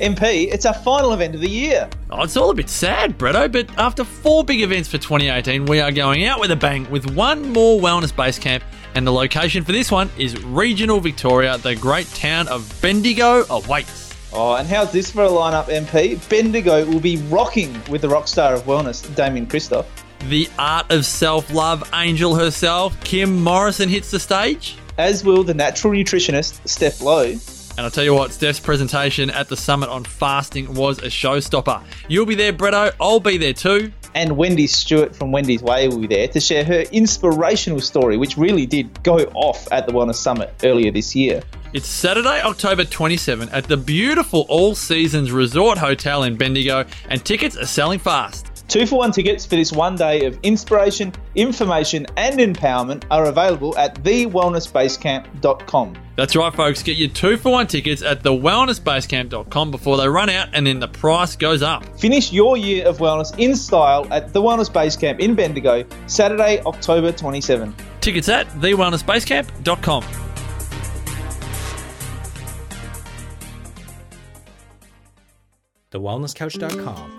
MP, it's our final event of the year. Oh, it's all a bit sad, Bretto, but after four big events for 2018, we are going out with a bang with one more wellness base camp, and the location for this one is regional Victoria. The great town of Bendigo awaits. Oh, and how's this for a lineup, MP? Bendigo will be rocking with the rock star of wellness, Damian Kristof. The art of self love angel herself, Kim Morrison, hits the stage. As will the natural nutritionist, Steph Lowe. And I'll tell you what, Steph's presentation at the summit on fasting was a showstopper. You'll be there, Bretto. I'll be there too. And Wendy Stewart from Wendy's Way will be there to share her inspirational story, which really did go off at the Wellness Summit earlier this year. It's Saturday, October 27 at the beautiful All Seasons Resort Hotel in Bendigo, and tickets are selling fast. Two for one tickets for this one day of inspiration, information, and empowerment are available at thewellnessbasecamp.com. That's right, folks. Get your two for one tickets at thewellnessbasecamp.com before they run out and then the price goes up. Finish your year of wellness in style at the Wellness Base Camp in Bendigo, Saturday, October 27. Tickets at thewellnessbasecamp.com. TheWellnessCouch.com,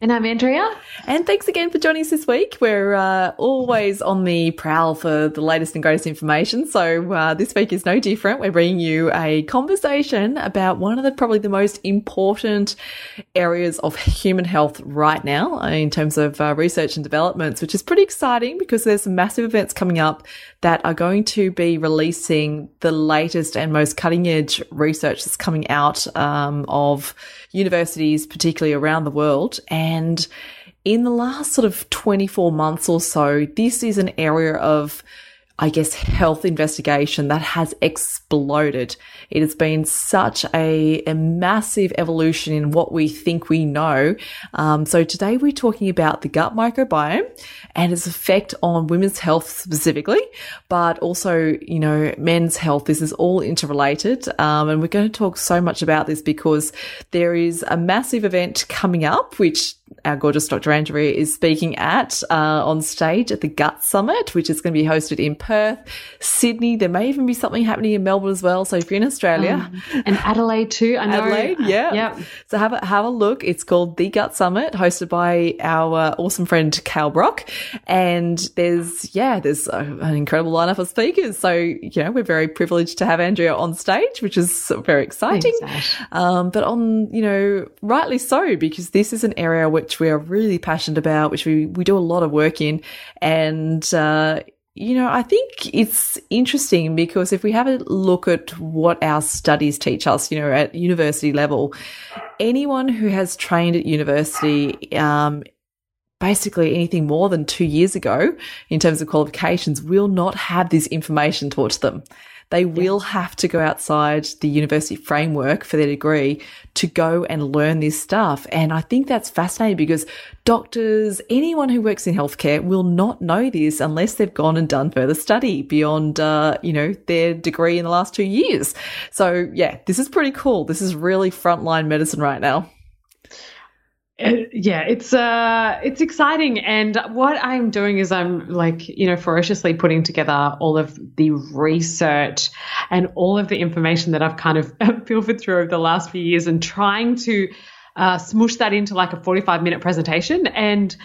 And I'm Andrea. And thanks again for joining us this week. We're uh, always on the prowl for the latest and greatest information. So uh, this week is no different. We're bringing you a conversation about one of the probably the most important areas of human health right now in terms of uh, research and developments, which is pretty exciting because there's some massive events coming up that are going to be releasing the latest and most cutting edge research that's coming out um, of universities, particularly around the world. And in the last sort of 24 months or so, this is an area of I guess, health investigation that has exploded. It has been such a, a massive evolution in what we think we know. Um, so today we're talking about the gut microbiome and its effect on women's health specifically, but also, you know, men's health. This is all interrelated. Um, and we're going to talk so much about this because there is a massive event coming up, which our gorgeous Dr. Andrea is speaking at uh, on stage at the Gut Summit, which is going to be hosted in Perth, Sydney. There may even be something happening in Melbourne as well. So if you're in Australia, um, and Adelaide too, I know. Adelaide, yeah, yep. So have a have a look. It's called the Gut Summit, hosted by our uh, awesome friend Cal Brock, and there's yeah, there's a, an incredible lineup of speakers. So you know, we're very privileged to have Andrea on stage, which is very exciting. Thanks, um, but on you know, rightly so because this is an area which we are really passionate about, which we, we do a lot of work in. And, uh, you know, I think it's interesting because if we have a look at what our studies teach us, you know, at university level, anyone who has trained at university, um, basically anything more than two years ago in terms of qualifications will not have this information taught to them. They will have to go outside the university framework for their degree to go and learn this stuff. And I think that's fascinating because doctors, anyone who works in healthcare will not know this unless they've gone and done further study beyond, uh, you know, their degree in the last two years. So yeah, this is pretty cool. This is really frontline medicine right now. Uh, yeah, it's uh, it's exciting, and what I'm doing is I'm like you know ferociously putting together all of the research and all of the information that I've kind of filtered through over the last few years, and trying to uh, smush that into like a 45 minute presentation. And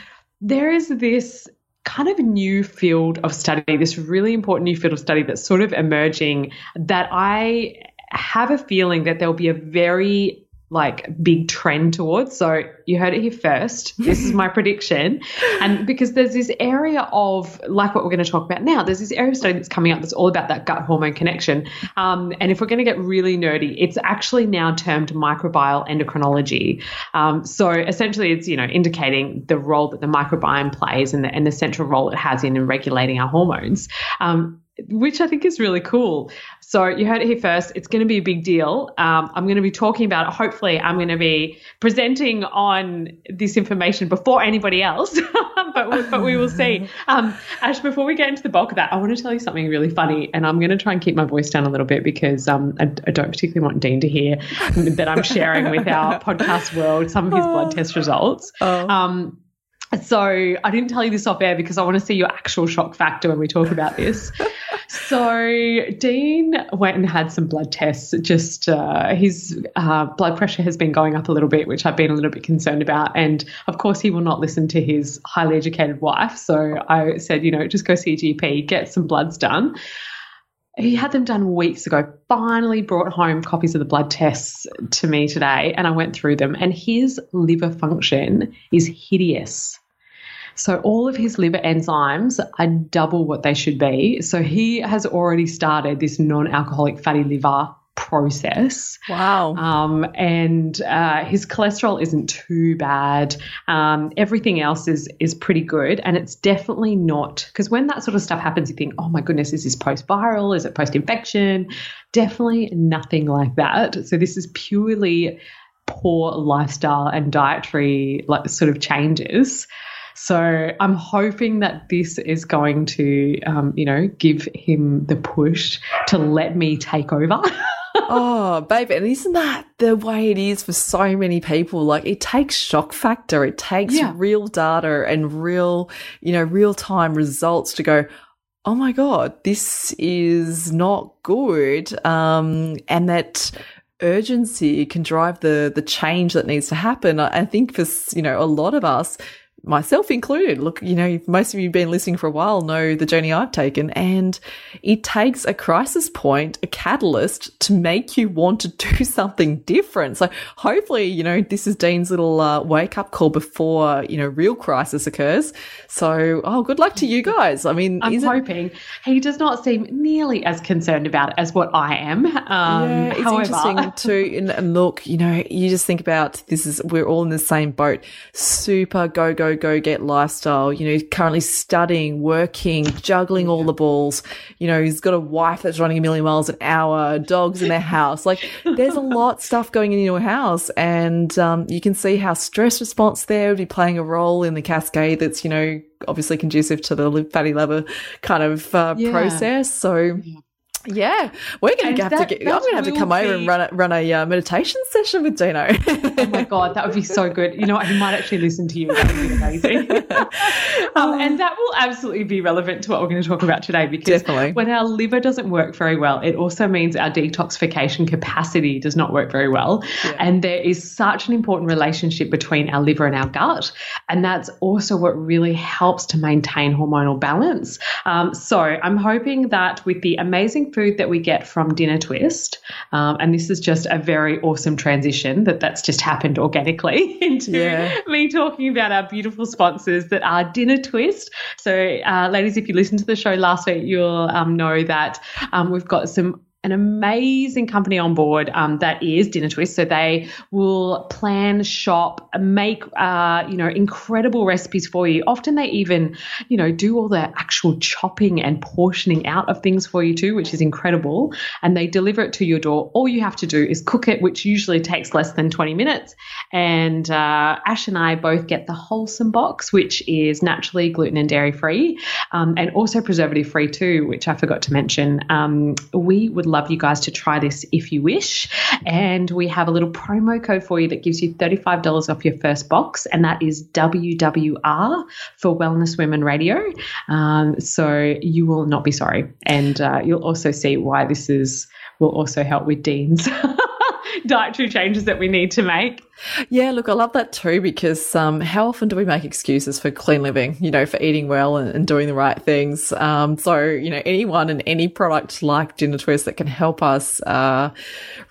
there is this kind of new field of study, this really important new field of study that's sort of emerging that I have a feeling that there'll be a very like big trend towards. So you heard it here first. This is my prediction. And because there's this area of, like what we're going to talk about now, there's this area of study that's coming up that's all about that gut hormone connection. Um, and if we're going to get really nerdy, it's actually now termed microbial endocrinology. Um, so essentially, it's, you know, indicating the role that the microbiome plays and the, and the central role it has in regulating our hormones. Um, which I think is really cool. So you heard it here first. It's going to be a big deal. Um, I'm going to be talking about it. Hopefully, I'm going to be presenting on this information before anybody else, but, we, but we will see. Um, Ash, before we get into the bulk of that, I want to tell you something really funny, and I'm going to try and keep my voice down a little bit because um, I, I don't particularly want Dean to hear that I'm sharing with our podcast world some of his blood test results. Oh. So I didn't tell you this off air because I want to see your actual shock factor when we talk about this. so Dean went and had some blood tests. Just uh, his uh, blood pressure has been going up a little bit, which I've been a little bit concerned about. And of course, he will not listen to his highly educated wife. So I said, you know, just go see a GP, get some bloods done. He had them done weeks ago. Finally, brought home copies of the blood tests to me today, and I went through them. And his liver function is hideous. So all of his liver enzymes are double what they should be. So he has already started this non-alcoholic fatty liver process. Wow. Um, and uh, his cholesterol isn't too bad. Um, everything else is is pretty good, and it's definitely not because when that sort of stuff happens, you think, oh my goodness, is this post viral? Is it post infection? Definitely nothing like that. So this is purely poor lifestyle and dietary like sort of changes. So I'm hoping that this is going to, um, you know, give him the push to let me take over. oh, baby. And isn't that the way it is for so many people? Like it takes shock factor. It takes Yeah. real data and real, you know, real time results to go, oh my God, this is not good. Um, and that urgency can drive the, the change that needs to happen. I I think for, you know, a lot of us, myself included. Look, you know, most of you have been listening for a while know the journey I've taken, and it takes a crisis point, a catalyst to make you want to do something different. So hopefully, you know, this is Dean's little uh, wake up call before, you know, real crisis occurs. So, oh, good luck to you guys. I mean, I'm is it- hoping he does not seem nearly as concerned about it as what I am. Um, yeah, it's however, interesting too. And, and look, you know, you just think about this is we're all in the same boat. Super go go go get lifestyle. You know, he's currently studying, working, juggling all the balls. You know, he's got a wife that's running a million miles an hour, dogs in their house. Like, there's a lot of stuff going in your house, and um, you can see how stress response there would be playing a role in the cascade. That's you know obviously conducive to the fatty liver kind of uh, Yeah. process. So. Yeah, we're going to have that- to get. I'm going to have to come over and run a, run a uh, meditation session with Dino. Oh my god, that would be so good. You know what? He might actually listen to you. That would be amazing. um, and that will absolutely be relevant to what we're going to talk about today because Definitely. when our liver doesn't work very well, it also means our detoxification capacity does not work very well. And there is such an important relationship between our liver and our gut. And that's also what really helps to maintain hormonal balance. Um, so I'm hoping that with the amazing food that we get from Dinner Twist, um, and this is just a very awesome transition that that's just happened organically into Yeah. me talking about our beautiful sponsors that are Dinner Twist. So, uh, ladies, if you listened to the show last week, you'll um, know that um, we've got some an amazing company on board um, that is Dinner Twist. So they will plan, shop, make uh, you know incredible recipes for you. Often they even you know do all the actual chopping and portioning out of things for you too, which is incredible. And they deliver it to your door. All you have to do is cook it, which usually takes less than 20 minutes. And uh, Ash and I both get the wholesome box, which is naturally gluten and dairy free, um, and also preservative free too, which I forgot to mention. Um, we would love you guys to try this if you wish. And we have a little promo code for you that gives you $35 off your first box, and that is WWR for Wellness Women Radio. Um, so you will not be sorry. And uh, you'll also see why this is will also help with Dean's dietary changes that we need to make. Yeah, look, I love that too because um, how often do we make excuses for clean living, you know, for eating well and, and doing the right things? Um, so, you know, anyone and any product like Dinner Twist that can help us uh,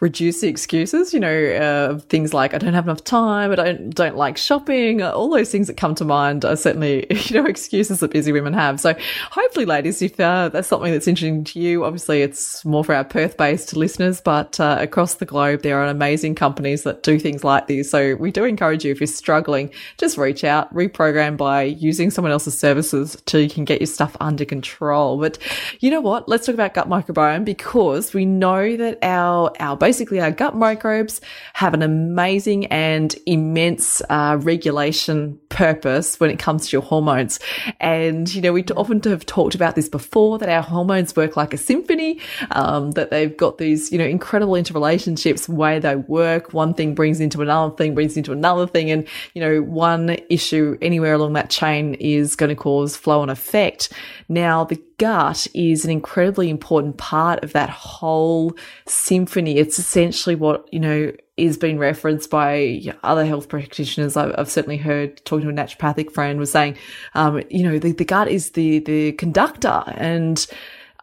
reduce the excuses, you know, uh, things like I don't have enough time, I don't don't like shopping, all those things that come to mind are certainly, you know, excuses that busy women have. So, hopefully, ladies, if uh, that's something that's interesting to you, obviously it's more for our Perth-based listeners, but uh, across the globe there are amazing companies that do things like this So we do encourage you if you're struggling, just reach out, reprogram by using someone else's services till you can get your stuff under control. But you know what? Let's talk about gut microbiome because we know that our, our basically our gut microbes have an amazing and immense uh, regulation purpose when it comes to your hormones. And, you know, we often have talked about this before that our hormones work like a symphony, um, that they've got these, you know, incredible interrelationships, way they work. One thing brings into another thing, brings into another thing. And, you know, one issue anywhere along that chain is going to cause flow and effect. Now, the gut is an incredibly important part of that whole symphony. It's essentially what, you know, is being referenced by other health practitioners. I've, I've, certainly heard talking to a naturopathic friend was saying, um, you know, the, the gut is the, the conductor and,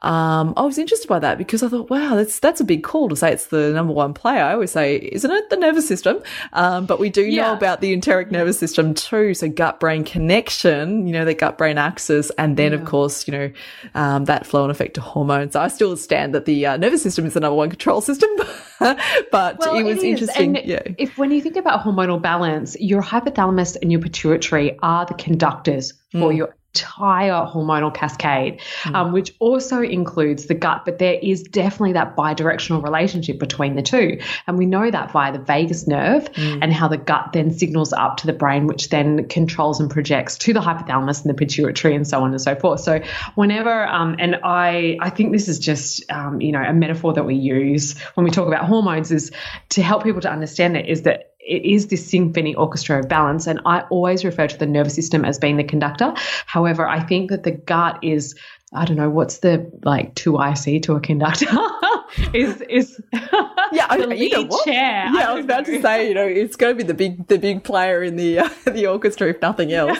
um, I was interested by that because I thought, wow, that's that's a big call to say it's the number one player. I always say, isn't it the nervous system? Um, but we do yeah. know about the enteric nervous system too. So gut brain connection, you know, the gut brain axis, and then yeah. of course, you know, um, that flow and effect to hormones. I still stand that the uh, nervous system is the number one control system, but well, it was it interesting. And yeah. If when you think about hormonal balance, your hypothalamus and your pituitary are the conductors for mm. your entire hormonal cascade, mm. um, which also includes the gut. But there is definitely that bidirectional relationship between the two. And we know that via the vagus nerve mm. and how the gut then signals up to the brain, which then controls and projects to the hypothalamus and the pituitary and so on and so forth. So whenever, um, and I, I think this is just, um, you know, a metaphor that we use when we talk about hormones is to help people to understand it is that it is this symphony orchestra of balance. And I always refer to the nervous system as being the conductor. However, I think that the gut is I don't know what's the like two IC to a conductor is is yeah I, you know what? chair. Yeah, I, I was about know. to say you know it's going to be the big the big player in the uh, the orchestra if nothing else.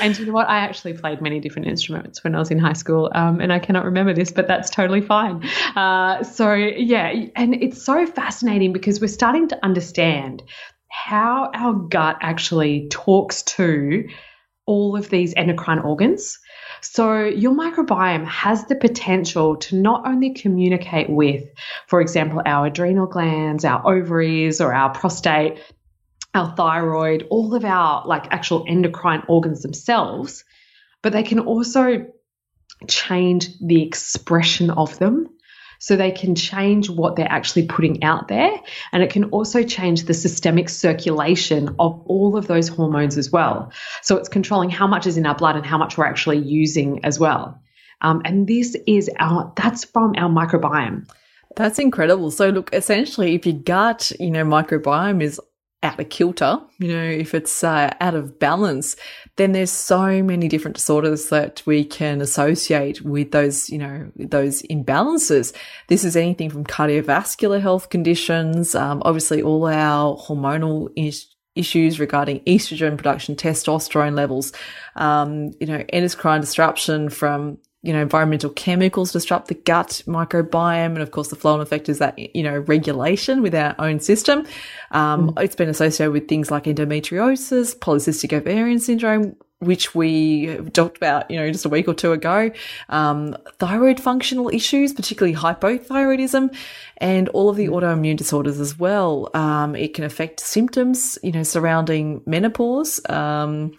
and you know what? I actually played many different instruments when I was in high school, um, and I cannot remember this, but that's totally fine. Uh, so yeah, and it's so fascinating because we're starting to understand how our gut actually talks to all of these endocrine organs. So, your microbiome has the potential to not only communicate with, for example, our adrenal glands, our ovaries, or our prostate, our thyroid, all of our like actual endocrine organs themselves, but they can also change the expression of them so they can change what they're actually putting out there. And it can also change the systemic circulation of all of those hormones as well. So it's controlling how much is in our blood and how much we're actually using as well. Um, and this is our, that's from our microbiome. That's incredible. So look, essentially, if your gut, you know, microbiome is out of kilter, you know, if it's uh, out of balance, then there's so many different disorders that we can associate with those, you know, those imbalances. This is anything from cardiovascular health conditions, um, obviously all our hormonal is- issues regarding estrogen production, testosterone levels, um, you know, endocrine disruption from you know, environmental chemicals disrupt the gut microbiome. And of course, the flow on effect is that, you know, regulation with our own system. Um, mm. It's been associated with things like endometriosis, polycystic ovarian syndrome, which we talked about, you know, just a week or two ago, um, thyroid functional issues, particularly hypothyroidism, and all of the autoimmune disorders as well. Um, it can affect symptoms, you know, surrounding menopause, um,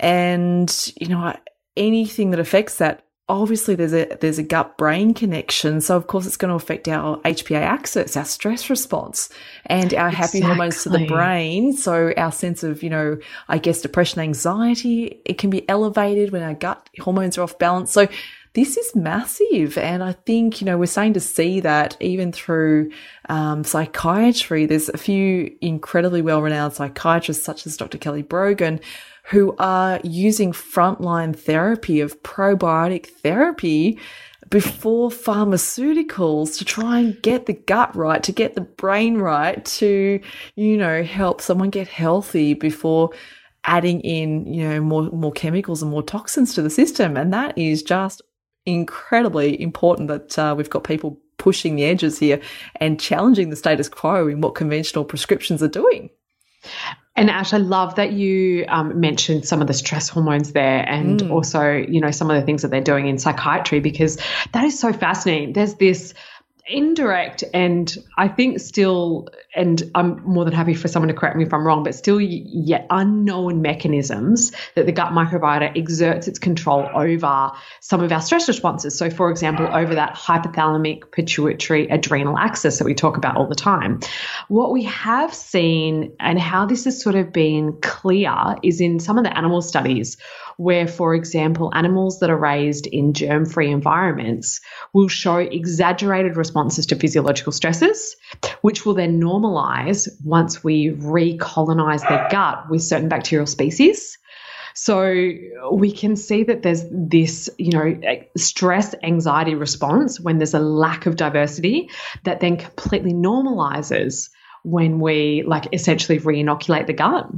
and you know, anything that affects that obviously there's a there's a gut brain connection so of course it's going to affect our hpa axis our stress response and our happy exactly. hormones to the brain so our sense of you know i guess depression anxiety it can be elevated when our gut hormones are off balance so this is massive. And I think, you know, we're starting to see that even through um, psychiatry. There's a few incredibly well renowned psychiatrists, such as Dr. Kelly Brogan, who are using frontline therapy of probiotic therapy before pharmaceuticals to try and get the gut right, to get the brain right, to, you know, help someone get healthy before adding in, you know, more, more chemicals and more toxins to the system. And that is just incredibly important that uh, we've got people pushing the edges here and challenging the status quo in what conventional prescriptions are doing. And Ash, I love that you um, mentioned some of the stress hormones there and mm. also, you know, some of the things that they're doing in psychiatry because that is so fascinating. There's this indirect and I think still, and I'm more than happy for someone to correct me if I'm wrong, but still yet unknown mechanisms that the gut microbiota exerts its control over some of our stress responses. So, for example, over that hypothalamic pituitary adrenal axis that we talk about all the time. What we have seen and how this has sort of been clear is in some of the animal studies where, for example, animals that are raised in germ free environments will show exaggerated responses to physiological stresses, which will then normalize once we recolonize their gut with certain bacterial species. So we can see that there's this, you know, stress anxiety response when there's a lack of diversity that then completely normalizes when we like essentially re-inoculate the gut.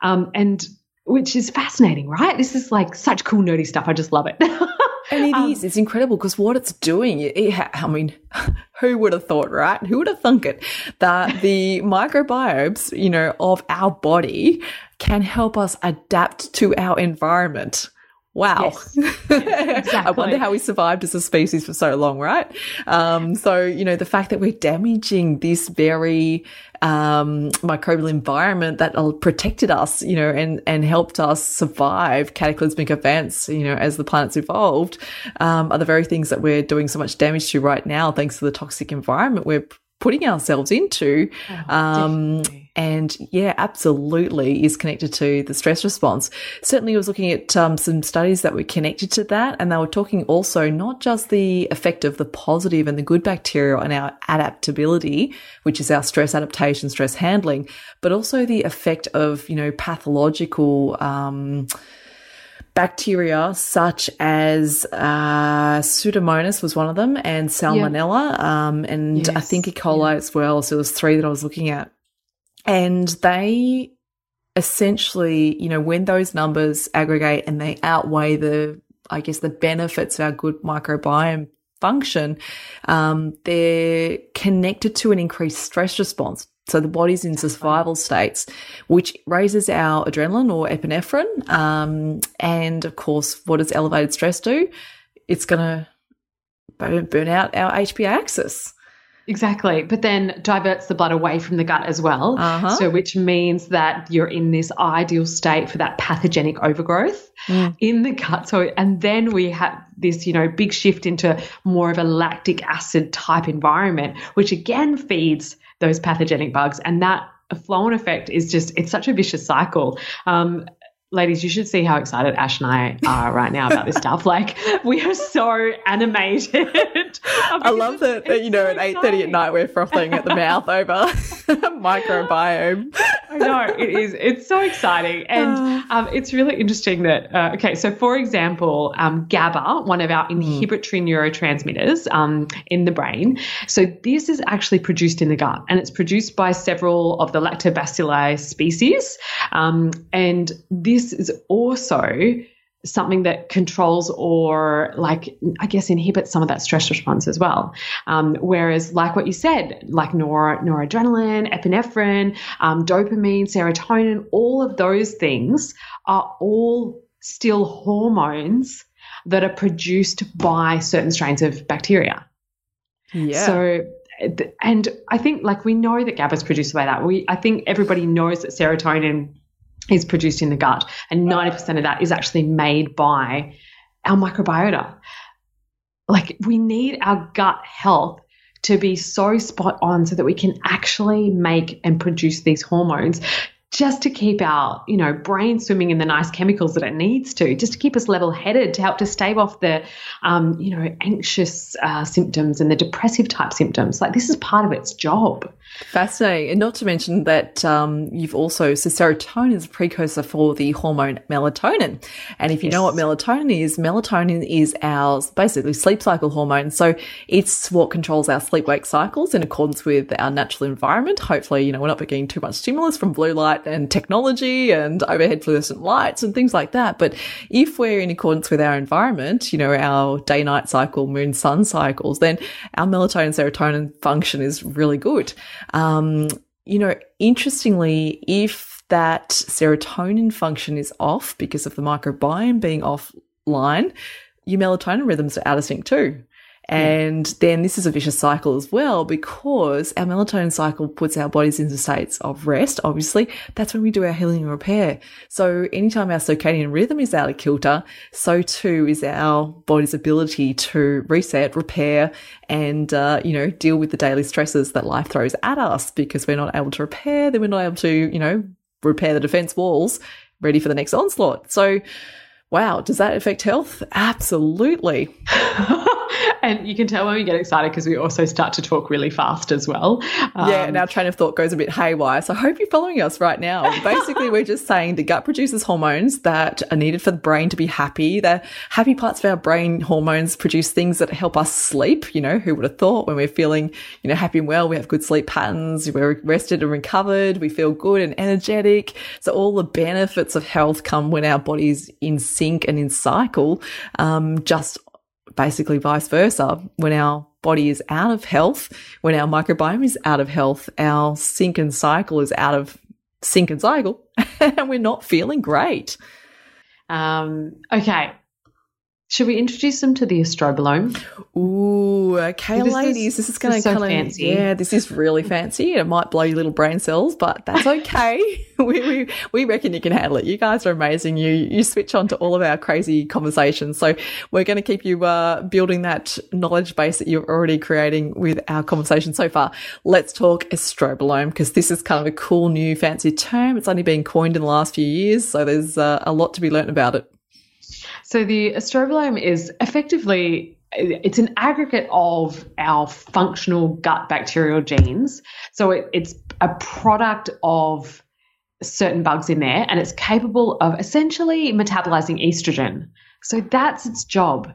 Um, and which is fascinating, right? This is like such cool nerdy stuff. I just love it. and it um, is. It's incredible because what it's doing, it, I mean, who would have thought, right? Who would have thunk it that the microbiomes, you know, of our body can help us adapt to our environment? Wow. Yes. exactly. I wonder how we survived as a species for so long, right? Um, so, you know, the fact that we're damaging this very um, microbial environment that protected us, you know, and, and helped us survive cataclysmic events, you know, as the planet's evolved, um, are the very things that we're doing so much damage to right now, thanks to the toxic environment we're putting ourselves into. Oh, um, and yeah, absolutely is connected to the stress response. Certainly, I was looking at um, some studies that were connected to that, and they were talking also not just the effect of the positive and the good bacteria on our adaptability, which is our stress adaptation, stress handling, but also the effect of, you know, pathological, um, bacteria such as uh, Pseudomonas was one of them, and Salmonella, yeah. um, and yes. I think E. coli yeah. as well. So there's three that I was looking at, and they essentially, you know, when those numbers aggregate and they outweigh the, I guess, the benefits of our good microbiome function, um, they're connected to an increased stress response. So the body's in survival states, which raises our adrenaline or epinephrine. Um, and of course, what does elevated stress do? It's going to burn, burn out our HPA axis. Exactly. But then diverts the blood away from the gut as well. Uh-huh. So, which means that you're in this ideal state for that pathogenic overgrowth mm. in the gut. So, and then we have this, you know, big shift into more of a lactic acid type environment, which again feeds those pathogenic bugs. And that flow on effect is just, it's such a vicious cycle. Um, ladies, you should see how excited Ash and I are right now about this stuff. Like we are so animated. I love that, that you know, so at eight thirty at night we're frothing at the mouth over microbiome. I know it is. It's so exciting, and uh. um, it's really interesting that. Uh, okay, so for example, um, GABA, one of our hmm. inhibitory mm. neurotransmitters um, in the brain. So this is actually produced in the gut, and it's produced by several of the lactobacilli species, um, and this this is also something that controls or like i guess inhibits some of that stress response as well. Um, whereas like what you said like nor- noradrenaline epinephrine um, dopamine serotonin all of those things are all still hormones that are produced by certain strains of bacteria. Yeah. So and i think like we know that GABA is produced by that. We i think everybody knows that serotonin is produced in the gut, and 90% of that is actually made by our microbiota. Like, we need our gut health to be so spot on so that we can actually make and produce these hormones just to keep our, you know, brain swimming in the nice chemicals that it needs to, just to keep us level headed, to help to stave off the, um, you know, anxious uh, symptoms and the depressive type symptoms. Like this is part of its job. Fascinating. And not to mention that um, you've also, so serotonin is a precursor for the hormone melatonin. And if you yes. know what melatonin is, melatonin is our basically sleep cycle hormone. So it's what controls our sleep wake cycles in accordance with our natural environment. Hopefully, you know, we're not getting too much stimulus from blue light and technology and overhead fluorescent lights and things like that. But if we're in accordance with our environment, you know, our day night cycle, moon sun cycles, then our melatonin serotonin function is really good. Um, you know, interestingly, if that serotonin function is off because of the microbiome being offline, your melatonin rhythms are out of sync too. And then this is a vicious cycle as well because our melatonin cycle puts our bodies into states of rest. Obviously, that's when we do our healing and repair. So anytime our circadian rhythm is out of kilter, so too is our body's ability to reset, repair, and, uh, you know, deal with the daily stresses that life throws at us because we're not able to repair, then we're not able to, you know, repair the defense walls ready for the next onslaught. So, wow, does that affect health? Absolutely. and you can tell when we get excited because we also start to talk really fast as well. Um, yeah, and our train of thought goes a bit haywire. So I hope you're following us right now. Basically, we're just saying the gut produces hormones that are needed for the brain to be happy. The happy parts of our brain hormones produce things that help us sleep. You know, who would have thought when we're feeling, you know, happy and well, we have good sleep patterns, we're rested and recovered, we feel good and energetic. So all the benefits of health come when our body's in sync and in cycle. Um, just basically vice versa. When our body is out of health, when our microbiome is out of health, our sync and cycle is out of sync and cycle, and we're not feeling great. Um, okay. Should we introduce them to the estrobolome? Ooh, okay, this ladies, is, this is going to so kind of fancy. Yeah, this is really fancy. And it might blow your little brain cells, but that's okay. we, we we reckon you can handle it. You guys are amazing. You you switch on to all of our crazy conversations. So we're going to keep you uh, building that knowledge base that you're already creating with our conversation so far. Let's talk estrobolome because this is kind of a cool new fancy term. It's only been coined in the last few years, so there's uh, a lot to be learned about it. So the estrobolome is effectively it's an aggregate of our functional gut bacterial genes. So it, it's a product of certain bugs in there and it's capable of essentially metabolizing estrogen. So that's its job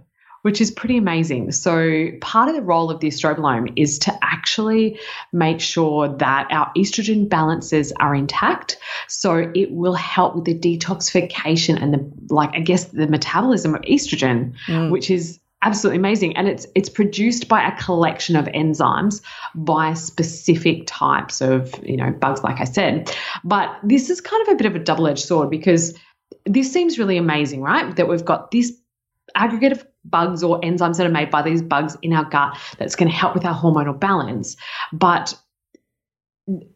which is pretty amazing. So, part of the role of the estrobolome is to actually make sure that our estrogen balances are intact. So, it will help with the detoxification and the, like, I guess, the metabolism of estrogen, mm. which is absolutely amazing and it's it's produced by a collection of enzymes by specific types of you know bugs like i said but this is kind of a bit of a double-edged sword because this seems really amazing right that we've got this aggregate of bugs or enzymes that are made by these bugs in our gut that's going to help with our hormonal balance. But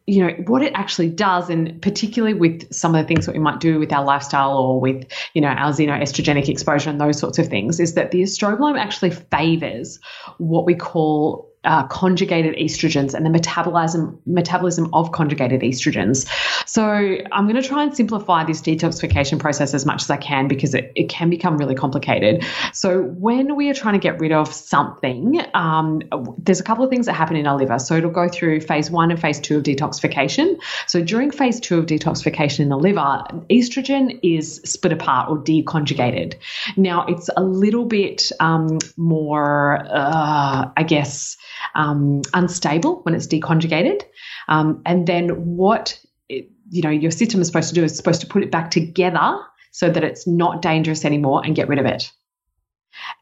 you know what it actually does and particularly with some of the things that we might do with our lifestyle or with you know our xenoestrogenic exposure and those sorts of things is that the estrobolome actually favors what we call uh, conjugated estrogens and the metabolism metabolism of conjugated estrogens. So I'm going to try and simplify this detoxification process as much as I can because it, it can become really complicated. So when we are trying to get rid of something, um, there's a couple of things that happen in our liver. So it'll go through phase one and phase two of detoxification. So during phase two of detoxification in the liver, estrogen is split apart or deconjugated. Now it's a little bit um, more, uh, I guess um, unstable when it's deconjugated. Um, and then what it, you know your system is supposed to do is supposed to put it back together so that it's not dangerous anymore and get rid of it.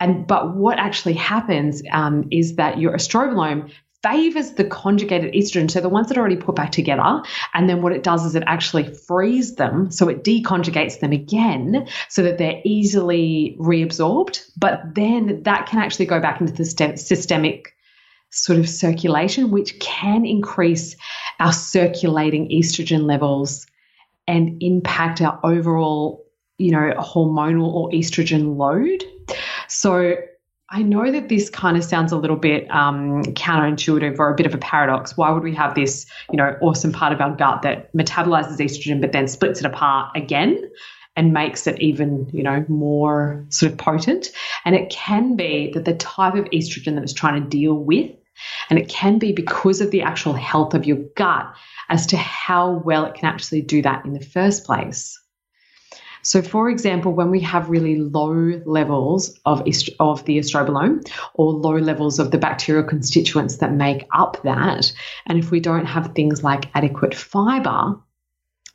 And but what actually happens um, is that your estrobolome favors the conjugated estrogen, so the ones that are already put back together. And then what it does is it actually frees them, so it deconjugates them again, so that they're easily reabsorbed. But then that can actually go back into the systemic sort of circulation, which can increase our circulating estrogen levels and impact our overall, you know, hormonal or estrogen load. So I know that this kind of sounds a little bit um, counterintuitive or a bit of a paradox. Why would we have this, you know, awesome part of our gut that metabolizes estrogen but then splits it apart again? And makes it even, you know, more sort of potent. And it can be that the type of estrogen that it's trying to deal with and it can be because of the actual health of your gut as to how well it can actually do that in the first place. So, for example, when we have really low levels of, est- of the estrobolome or low levels of the bacterial constituents that make up that, and if we don't have things like adequate fiber,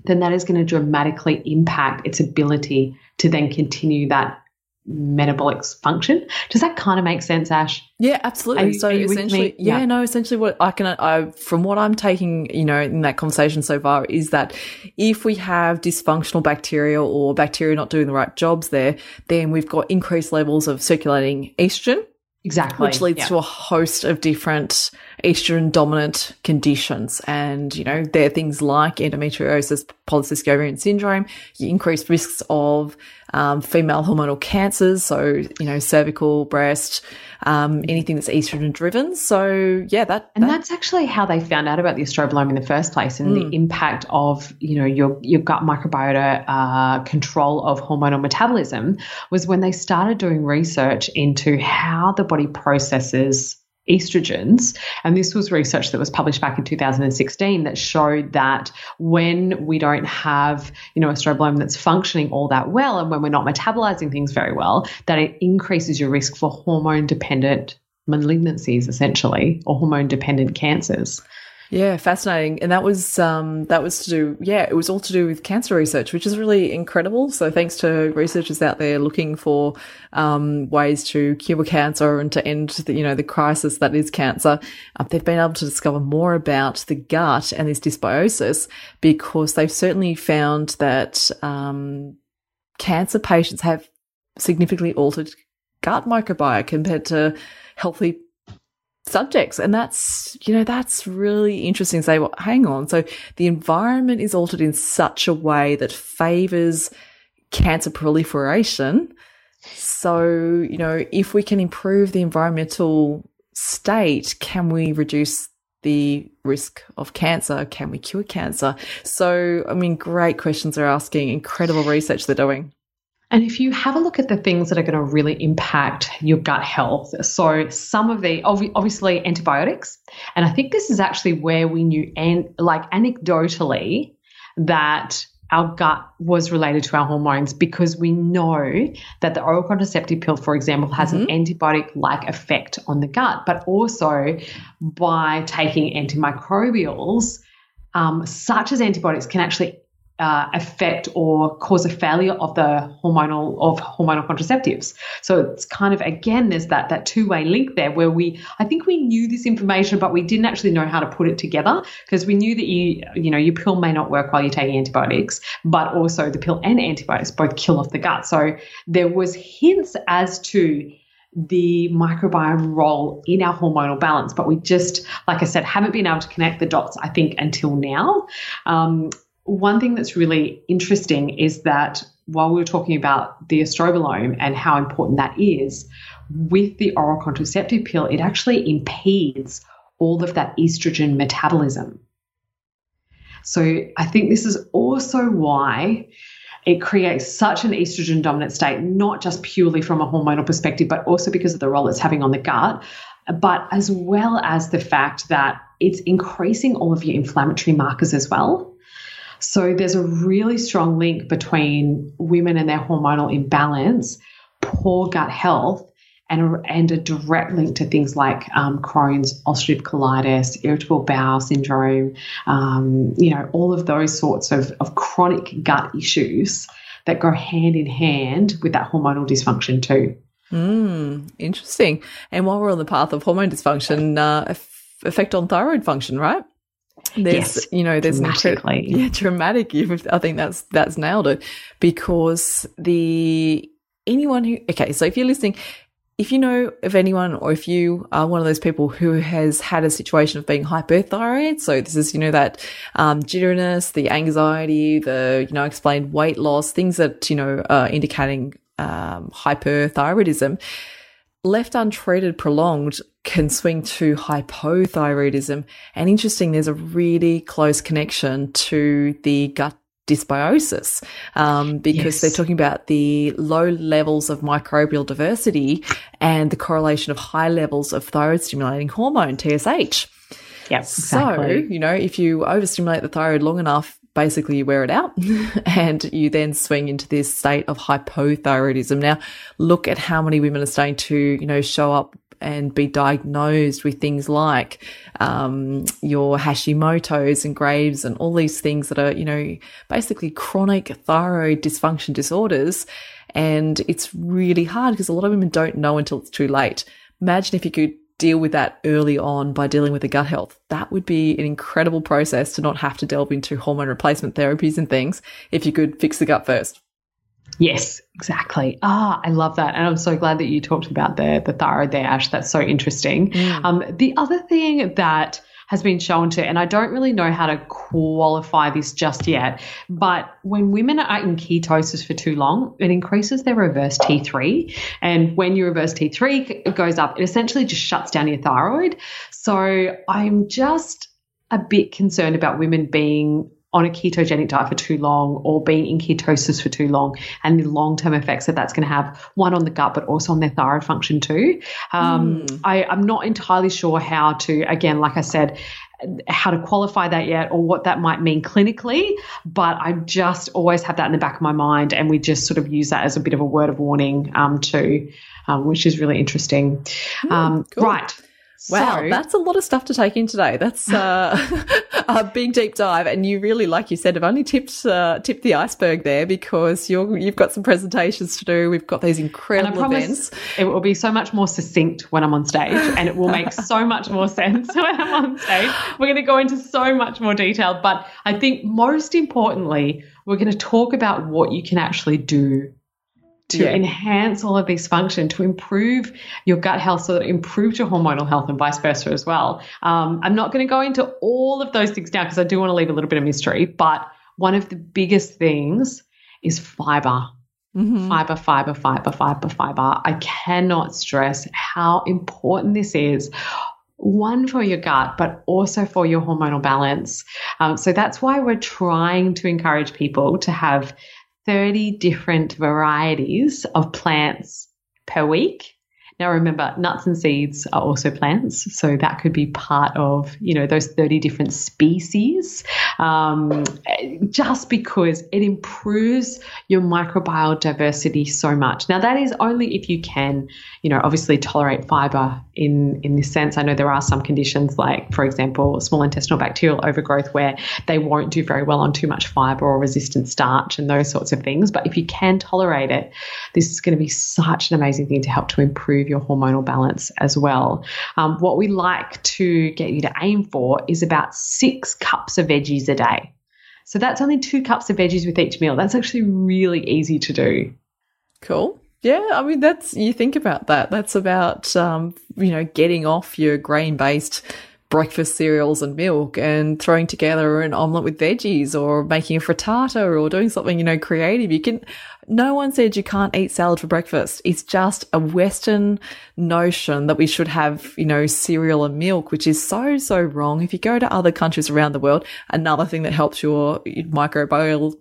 then that is going to dramatically impact its ability to then continue that metabolic function. Does that kind of make sense, Ash? Yeah, absolutely. So essentially, yeah. yeah. no, essentially what I can, I, from what I'm taking, you know, in that conversation so far is that if we have dysfunctional bacteria or bacteria not doing the right jobs there, then we've got increased levels of circulating estrogen Exactly. which leads Yeah. to a host of different estrogen dominant conditions. And, you know, there are things like endometriosis, polycystic ovarian syndrome, increased risks of um, female hormonal cancers. So, you know, cervical, breast, um, anything that's estrogen driven. So, yeah, that, And that- that's actually how they found out about the estrobolome in the first place and the impact of, you know, your, your gut microbiota uh, control of hormonal metabolism was when they started doing research into how the body processes estrogens. And this was research that was published back in 2016 that showed that when we don't have, you know, estrobolome that's functioning all that well and when we're not metabolizing things very well, that it increases your risk for hormone dependent malignancies essentially or hormone dependent cancers. Yeah, fascinating. And that was um that was to do yeah, it was all to do with cancer research, which is really incredible. So thanks to researchers out there looking for um ways to cure cancer and to end the, you know the crisis that is cancer. Uh, they've been able to discover more about the gut and this dysbiosis because they've certainly found that um cancer patients have significantly altered gut microbiome compared to healthy subjects. And that's, you know, that's really interesting to say, well, hang on. So the environment is altered in such a way that favors cancer proliferation. So, you know, if we can improve the environmental state, can we reduce the risk of cancer? Can we cure cancer? So, I mean, great questions they're asking, incredible research they're doing. And if you have a look at the things that are going to really impact your gut health, so some of the obviously antibiotics, and I think this is actually where we knew, and like anecdotally, that our gut was related to our hormones because we know that the oral contraceptive pill, for example, has an antibiotic like effect on the gut, but also by taking antimicrobials, um, such as antibiotics, can actually uh, affect or cause a failure of the hormonal of hormonal contraceptives. So it's kind of again there's that that two way link there where we I think we knew this information but we didn't actually know how to put it together because we knew that you you know your pill may not work while you're taking antibiotics but also the pill and antibiotics both kill off the gut. So there was hints as to the microbiome role in our hormonal balance, but we just, like I said, haven't been able to connect the dots, I think, until now. Um, one thing that's really interesting is that while we were talking about the estrobolome and how important that is, with the oral contraceptive pill, it actually impedes all of that estrogen metabolism. So I think this is also why it creates such an estrogen dominant state, not just purely from a hormonal perspective, but also because of the role it's having on the gut, but as well as the fact that it's increasing all of your inflammatory markers as well. So there's a really strong link between women and their hormonal imbalance, poor gut health, and a, and a direct link to things like um, Crohn's, ulcerative colitis, irritable bowel syndrome, um, you know, all of those sorts of, of chronic gut issues that go hand in hand with that hormonal dysfunction too. Mm, interesting. And while we're on the path of hormone dysfunction, uh, effect on thyroid function, right? There's, Yes, you know, there's an incre- dramatically. yeah, dramatic. I think that's that's nailed it because the anyone who okay, so if you're listening, if you know of anyone or if you are one of those people who has had a situation of being hyperthyroid, so this is, you know, that um, jitteriness, the anxiety, the, you know, explained weight loss, things that, you know, are indicating um, hyperthyroidism, left untreated, prolonged, can swing to hypothyroidism. And interesting, there's a really close connection to the gut dysbiosis um, because Yes. they're talking about the low levels of microbial diversity and the correlation of high levels of thyroid stimulating hormone TSH. Yep, So, you know, if you overstimulate the thyroid long enough, basically you wear it out and you then swing into this state of hypothyroidism. Now, look at how many women are starting to, you know, show up and be diagnosed with things like um, your Hashimoto's and Graves and all these things that are, you know, basically chronic thyroid dysfunction disorders. And it's really hard because a lot of women don't know until it's too late. Imagine if you could deal with that early on by dealing with the gut health. That would be an incredible process to not have to delve into hormone replacement therapies and things if you could fix the gut first. Yes, exactly. Ah, I love that. And I'm so glad that you talked about the, the thyroid there, Ash. That's so interesting. Mm. Um, the other thing that has been shown to, and I don't really know how to qualify this just yet, but when women are in ketosis for too long, it increases their reverse T3. And when your reverse T3 goes up, it essentially just shuts down your thyroid. So I'm just a bit concerned about women being on a ketogenic diet for too long or being in ketosis for too long and the long term effects that that's going to have, one on the gut, but also on their thyroid function too. Um, mm. I, I'm not entirely sure how to, again, like I said, how to qualify that yet or what that might mean clinically, but I just always have that in the back of my mind, and we just sort of use that as a bit of a word of warning um, too, um, which is really interesting. Mm, um, cool. Right. Wow, so, that's a lot of stuff to take in today. That's uh, a big deep dive, and you really, like you said, have only tipped uh, tipped the iceberg there because you're you've got some presentations to do. We've got these incredible events. It will be so much more succinct when I'm on stage, and it will make so much more sense when I'm on stage. We're going to go into so much more detail, but I think most importantly, we're going to talk about what you can actually do to yeah. enhance all of these function to improve your gut health so that it improves your hormonal health and vice versa as well. Um, I'm not going to go into all of those things now because I do want to leave a little bit of mystery, but one of the biggest things is fiber. Mm-hmm. Fiber, fiber, fiber, fiber, fiber. I cannot stress how important this is one for your gut, but also for your hormonal balance. Um, so that's why we're trying to encourage people to have 30 different varieties of plants per week. Now remember, nuts and seeds are also plants, so that could be part of you know those thirty different species. Um, just because it improves your microbial diversity so much. Now that is only if you can, you know, obviously tolerate fiber in in this sense. I know there are some conditions like, for example, small intestinal bacterial overgrowth where they won't do very well on too much fiber or resistant starch and those sorts of things. But if you can tolerate it, this is going to be such an amazing thing to help to improve your hormonal balance as well. Um, what we like to get you to aim for is about six cups of veggies a day. So that's only two cups of veggies with each meal. That's actually really easy to do. Cool. Yeah, I mean that's you think about that. That's about um, you know getting off your grain based breakfast cereals and milk and throwing together an omelette with veggies or making a frittata or doing something you know creative. You can. No one said you can't eat salad for breakfast. It's just a Western notion that we should have, you know, cereal and milk, which is so, so wrong. If you go to other countries around the world, another thing that helps your microbiome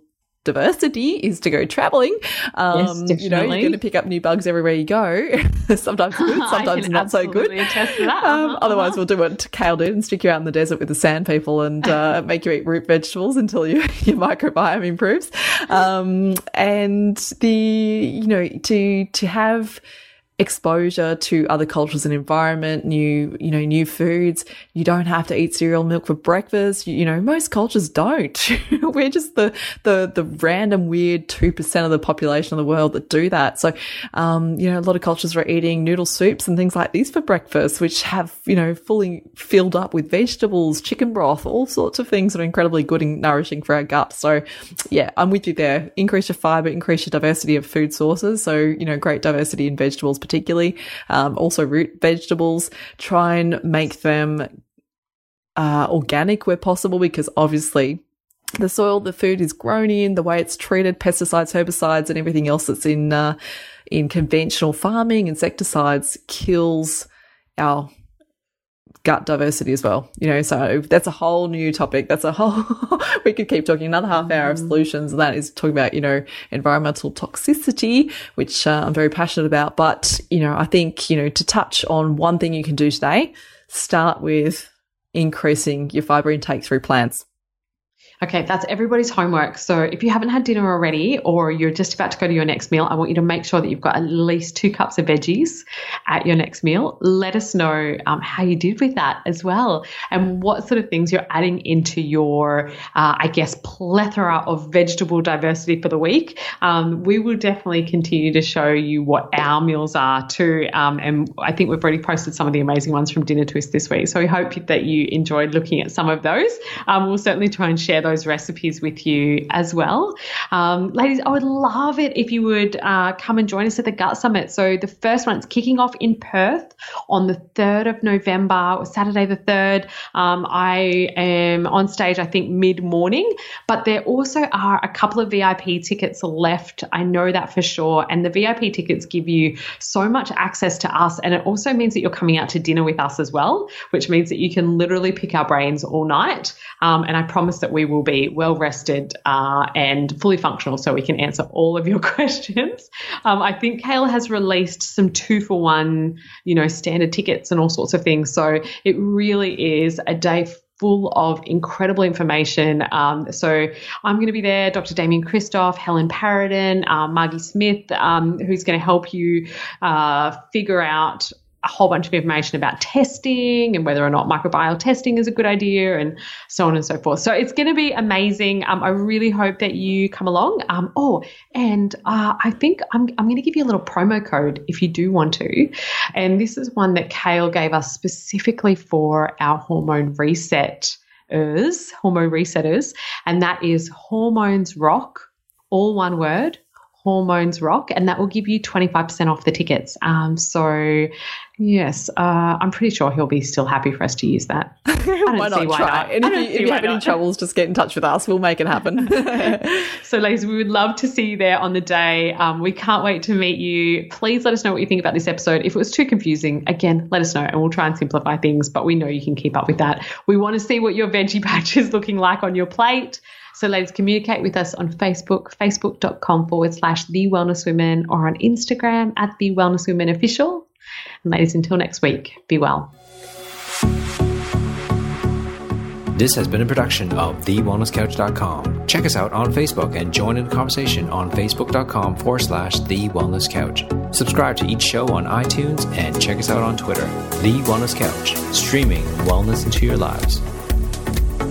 diversity is to go traveling. Um, yes, you know, you're going to pick up new bugs everywhere you go. sometimes good, sometimes not so good. Um, uh-huh, otherwise, uh-huh. we'll do what Kale did and stick you out in the desert with the sand people and uh, make you eat root vegetables until you, your microbiome improves. Um, and the, you know, to, to have, exposure to other cultures and environment, new, you know, new foods. You don't have to eat cereal milk for breakfast. You, you know, most cultures don't. We're just the, the, the random weird 2% of the population of the world that do that. So, um, you know, a lot of cultures are eating noodle soups and things like these for breakfast, which have, you know, fully filled up with vegetables, chicken broth, all sorts of things that are incredibly good and nourishing for our gut. So yeah, I'm with you there. Increase your fiber, increase your diversity of food sources. So, you know, great diversity in vegetables, particularly, um, also root vegetables. Try and make them uh, organic where possible because obviously the soil the food is grown in, the way it's treated, pesticides, herbicides, and everything else that's in uh, in conventional farming, insecticides kills our gut diversity as well. You know, so that's a whole new topic. That's a whole, we could keep talking another half hour of mm. solutions. And that is talking about, you know, environmental toxicity, which uh, I'm very passionate about. But, you know, I think, you know, to touch on one thing you can do today, start with increasing your fiber intake through plants. Okay, that's everybody's homework. So if you haven't had dinner already or you're just about to go to your next meal, I want you to make sure that you've got at least two cups of veggies at your next meal. Let us know um, how you did with that as well and what sort of things you're adding into your, uh, I guess, plethora of vegetable diversity for the week. Um, we will definitely continue to show you what our meals are too. Um, and I think we've already posted some of the amazing ones from Dinner Twist this week. So we hope that you enjoyed looking at some of those. Um, we'll certainly try and share those recipes with you as well. Um, ladies, I would love it if you would uh, come and join us at the Gut Summit. So the first one is kicking off in Perth on the 3rd of November, or Saturday the 3rd. Um, I am on stage, I think, mid morning, but there also are a couple of VIP tickets left. I know that for sure. And the VIP tickets give you so much access to us. And it also means that you're coming out to dinner with us as well, which means that you can literally pick our brains all night. Um, and I promise that we will be well rested uh, and fully functional so we can answer all of your questions. Um, I think Kale has released some two for one, you know, standard tickets and all sorts of things. So it really is a day full of incredible information. Um, so I'm going to be there, Dr. Damian Kristof, Helen Padarin, uh, Margie Smith, um, who's going to help you uh, figure out a whole bunch of information about testing and whether or not microbial testing is a good idea and so on and so forth. So it's going to be amazing. Um, I really hope that you come along. Um, oh, and uh, I think I'm, I'm going to give you a little promo code if you do want to. And this is one that Kale gave us specifically for our hormone reset hormone resetters, and that is hormones rock, all one word, hormones rock and that will give you 25% off the tickets. Um, so yes uh, i'm pretty sure he'll be still happy for us to use that. Why not why try? not. and if you, if you have not. any troubles just get in touch with us. We'll make it happen. So ladies we would love to see you there on the day. Um, we can't wait to meet you. Please let us know what you think about this episode. If it was too confusing again let us know and we'll try and simplify things but we know you can keep up with that. We want to see what your veggie patch is looking like on your plate so, ladies, communicate with us on Facebook, facebook.com forward slash The Wellness Women, or on Instagram at The Wellness Women Official. And, ladies, until next week, be well. This has been a production of TheWellnessCouch.com. Check us out on Facebook and join in the conversation on Facebook.com forward slash The Wellness Couch. Subscribe to each show on iTunes and check us out on Twitter. The Wellness Couch, streaming wellness into your lives.